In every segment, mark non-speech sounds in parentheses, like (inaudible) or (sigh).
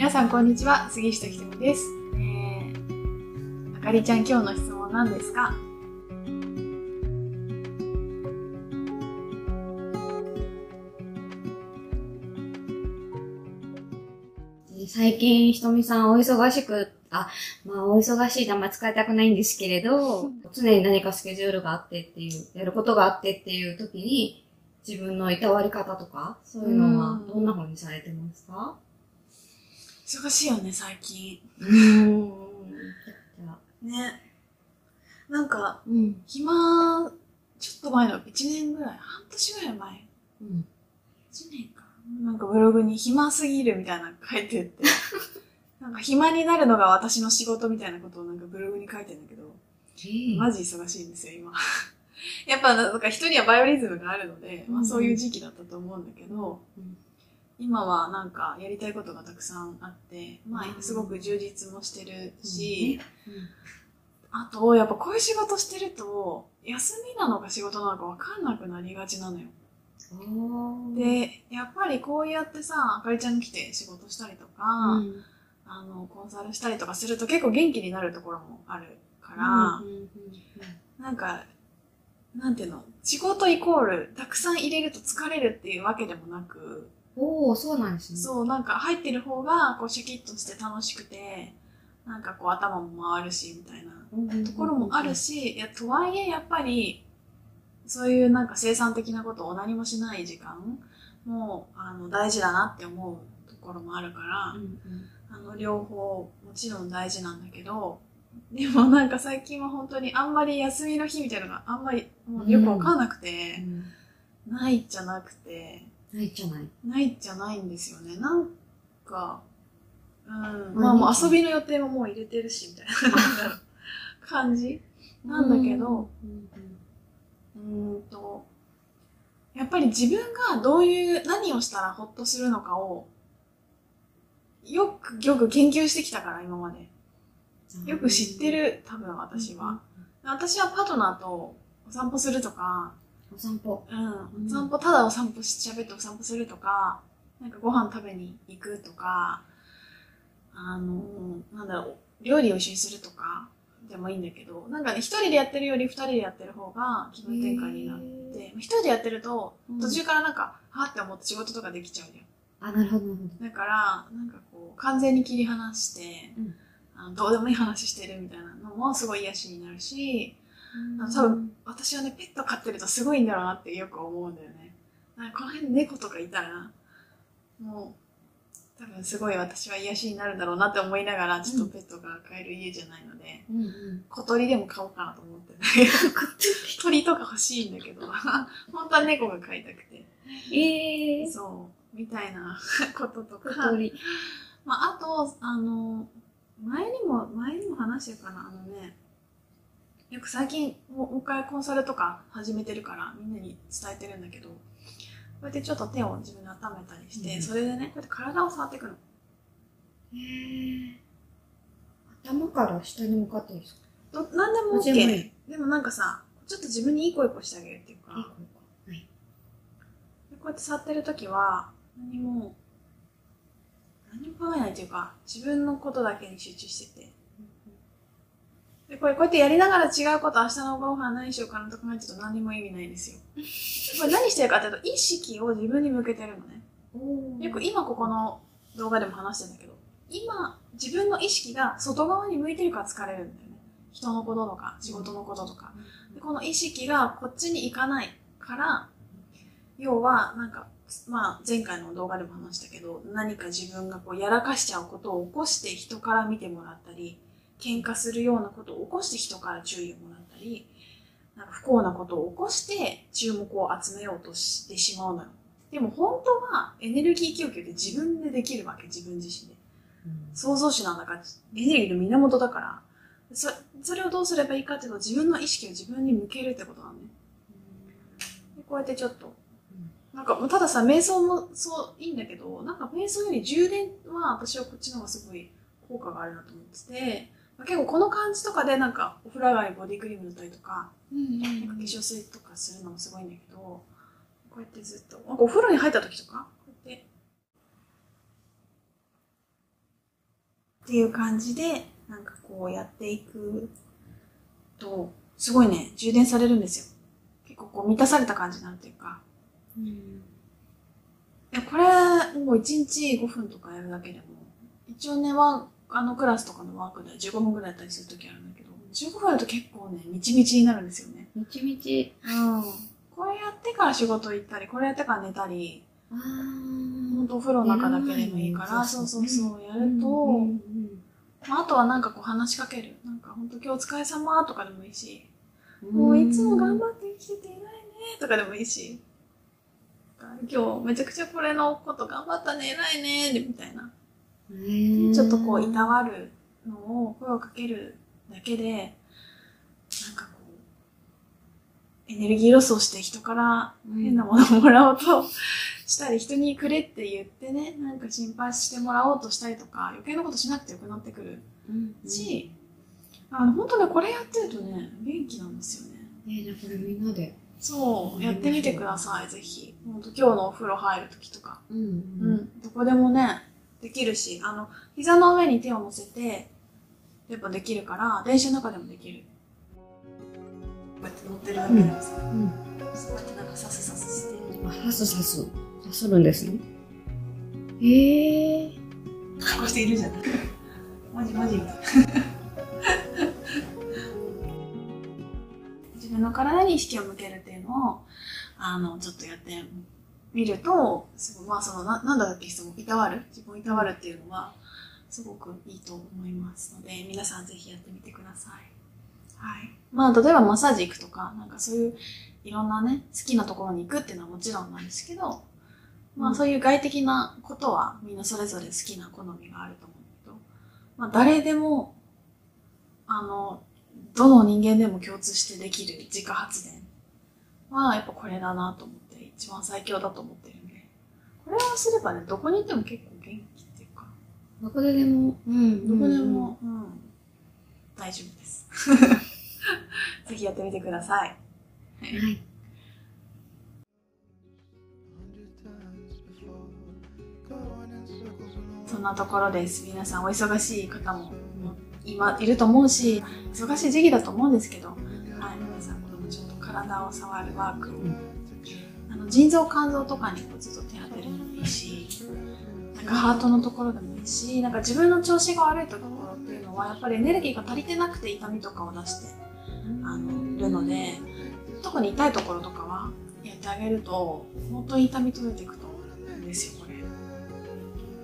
皆さんこんにちは。杉下ひとみです、えー、あかりちゃん今日の質問は何ですか最近、ひとみさんお忙しく、あ、まあお忙しいってあんまり使いたくないんですけれど、常に何かスケジュールがあってっていう、やることがあってっていう時に、自分のいたわり方とか、そういうのはどんな風にされてますか？忙しいよね最近。うーん。ね。なんかうん。暇ちょっと前の1年ぐらい半年ぐらい前。うん。1年か。なんかブログに暇すぎるみたいなの書いてって。(laughs) なんか暇になるのが私の仕事みたいなことをなんかブログに書いてるんだけど。マジ忙しいんですよ、今。(laughs) やっぱ、なんか人にはバイオリズムがあるので、まあうん。そういう時期だったと思うんだけど、うん今はなんかやりたいことがたくさんあって、まあすごく充実もしてるし、あと、やっぱこういう仕事してると、休みなのか仕事なのかわかんなくなりがちなのよ。うん。で、やっぱりこうやってさ、あかりちゃんが来て仕事したりとか、うん、あの、コンサルしたりとかすると結構元気になるところもあるから、なんか、なんていうの、仕事イコール、たくさん入れると疲れるっていうわけでもなく、おー、そうなんですね。そう、なんか入ってる方が、こう、シャキッとして楽しくて、なんかこう、頭も回るし、みたいな。うん。ところもあるし、いや、とはいえ、やっぱり、そういうなんか生産的なことを何もしない時間も、あの、大事だなって思うところもあるからうん、うん。あの、両方、もちろん大事なんだけど、でもなんか最近は本当にあんまり休みの日みたいなのがあんまりもうよくわかんなくて、うん。ないじゃなくて、ないじゃない。ないじゃないんですよね。なんか、うん、何まあもう遊びの予定ももう入れてるし、みたいな (laughs) 感じなんだけど、うんうーんと、やっぱり自分がどういう、何をしたらホッとするのかを、よくよく研究してきたから、今まで。うんよく知ってる、多分私は。。私はパートナーとお散歩するとか、お散歩。うん、うんお散歩、ただお散歩し、喋ってお散歩するとか、なんかご飯食べに行くとか、あの、なんだろう、料理を一緒にするとか、でもいいんだけど、なんかね、一人でやってるより二人でやってる方が気分転換になって、一人でやってると、うん途中からなんか、はって思って仕事とかできちゃうじゃん。あ、なるほど。だから、なんかこう、完全に切り離して、うんあのどうでもいい話してるみたいなのもすごい癒しになるし、多分、私はね、ペット飼ってるとすごいんだろうなってよく思うんだよね。なんかこの辺猫とかいたら、もう、多分すごい私は癒しになるんだろうなって思いながら、ちょっとペットが飼える家じゃないので、うんうん。小鳥でも飼おうかなと思ってる。鳥とか欲しいんだけど、(laughs) 本当は猫が飼いたくて。えー、そう、みたいな (laughs) ことと小か。鳥。まあ、あと、あの、前にも、前にも話してるかな、あのね、よく最近、もう一回コンサルとか始めてるから、みんなに伝えてるんだけど、こうやってちょっと手を自分で温めたりして、うん。それでね、こうやって体を触っていくの。えー、頭から下に向かってですか？どなんでも OK。でもなんかさ、ちょっと自分にいい声こしてあげるっていうか、い。こうやって触ってる時は、何も、何も考えないっていうか、自分のことだけに集中してて、で、これこうやってやりながら違うこと、明日のご飯何しようかなと考えてると何にも意味ないんですよ。これ何してるかっていうと、意識を自分に向けてるのね。よく今ここの動画でも話してるんだけど、今自分の意識が外側に向いてるから疲れるんだよね。人のこととか、仕事のこととか。でこの意識がこっちに行かないから、要はなんか、まあ前回の動画でも話したけど、何か自分がこうやらかしちゃうことを起こして人から見てもらったり、喧嘩するようなことを起こして人から注意をもらったり、なんか不幸なことを起こして注目を集めようとしてしまうのよ。でも本当はエネルギー供給って自分でできるわけ、自分自身で。うん創造主なんだから、エネルギーの源だから。そそれをどうすればいいかっていうと、自分の意識を自分に向けるってことなのね。でこうやってちょっと、なんか、たださ、瞑想もそういいんだけど、なんか瞑想より充電は私はこっちの方がすごい効果があるなと思ってて、まあ結構この感じとかでなんかお風呂上がりにボディクリーム塗ったりとか、うんなんか化粧水とかするのもすごいんだけど、こうやってずっと、なんかお風呂に入った時とか、こうやって、っていう感じで、なんかこうやっていくと、すごいね、充電されるんですよ。結構こう満たされた感じになるというか。うん。いや、これ、もう1日5分とかやるだけでも、一応ね、ワーあのクラスとかのワークで15分くらいやったりするときあるんだけど、15分やると結構ね、みちみちになるんですよね。みちみち。うん。これやってから仕事行ったり、これやってから寝たり、あほんとお風呂の中だけでもいいから、そうそうそう、やると、うんうんまあ、あとはなんかこう話しかける。なんかほんと今日お疲れ様とかでもいいし、うんもういつも頑張って生きてて偉いねとかでもいいし、今日めちゃくちゃこれのこと頑張ったね、偉いねみたいな。ちょっとこう、いたわるのを声をかけるだけで、なんかこう、エネルギーロスをして人から変なものをもらおうとしたり、人にくれって言ってね、なんか心配してもらおうとしたりとか、余計なことしなくてよくなってくるうんし、あの、本当ね、これやってるとね、元気なんですよね。えー、じゃあこれみんなで。そう、やってみてください、ぜひ。本当今日のお風呂入るときとか。うんうん、どこでもね、できるし、あの、膝の上に手を乗せて、やっぱできるから、電車の中でもできる。こうやって乗ってるだけでもさ、うん。こうやってなんかサスサスして。あ、さすさす。さするんですね。ええー。こうしているじゃん。マジマジ。(laughs) 自分の体に意識を向けるっていうのを、あの、ちょっとやってみると、すごい、まあその、ななんだっけ、その、いたわる自分をいたわるっていうのは、すごくいいと思いますので、皆さんぜひやってみてください。はい。まあ、例えばマッサージ行くとか、なんかそういう、いろんなね、好きなところに行くっていうのはもちろんなんですけど、まあそういう外的なことはみんなそれぞれ好きな好みがあると思うけど、まあ誰でも、あの、どの人間でも共通してできる自家発電はやっぱこれだなと思って、一番最強だと思ってるんで、これをすればね、どこに行っても結構元気っていうか、どこででも。うんどこでも、うん、大丈夫です。(laughs) ぜひやってみてください。はい。そんなところです。皆さんお忙しい方も今いると思うし、忙しい時期だと思うんですけど、はい、皆さんこのちょっと体を触るワークを、あの腎臓肝臓とかにこうずっと手当てるのもいい。し、なんかハートのところでもいい。し、なんか自分の調子が悪いところっていうのはやっぱりエネルギーが足りてなくて痛みとかを出してあのいるので、特に痛いところとかはやってあげると本当に痛み取れていくと思うんですよこれ。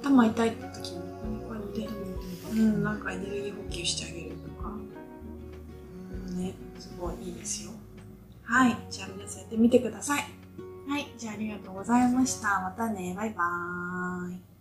頭痛い時にここにこうやってうんなんかエネルギー補給してあげるとか。ねすごいいいですよ。はいじゃあ皆さんやってみてください。はいじゃあありがとうございました。またねバイバーイ。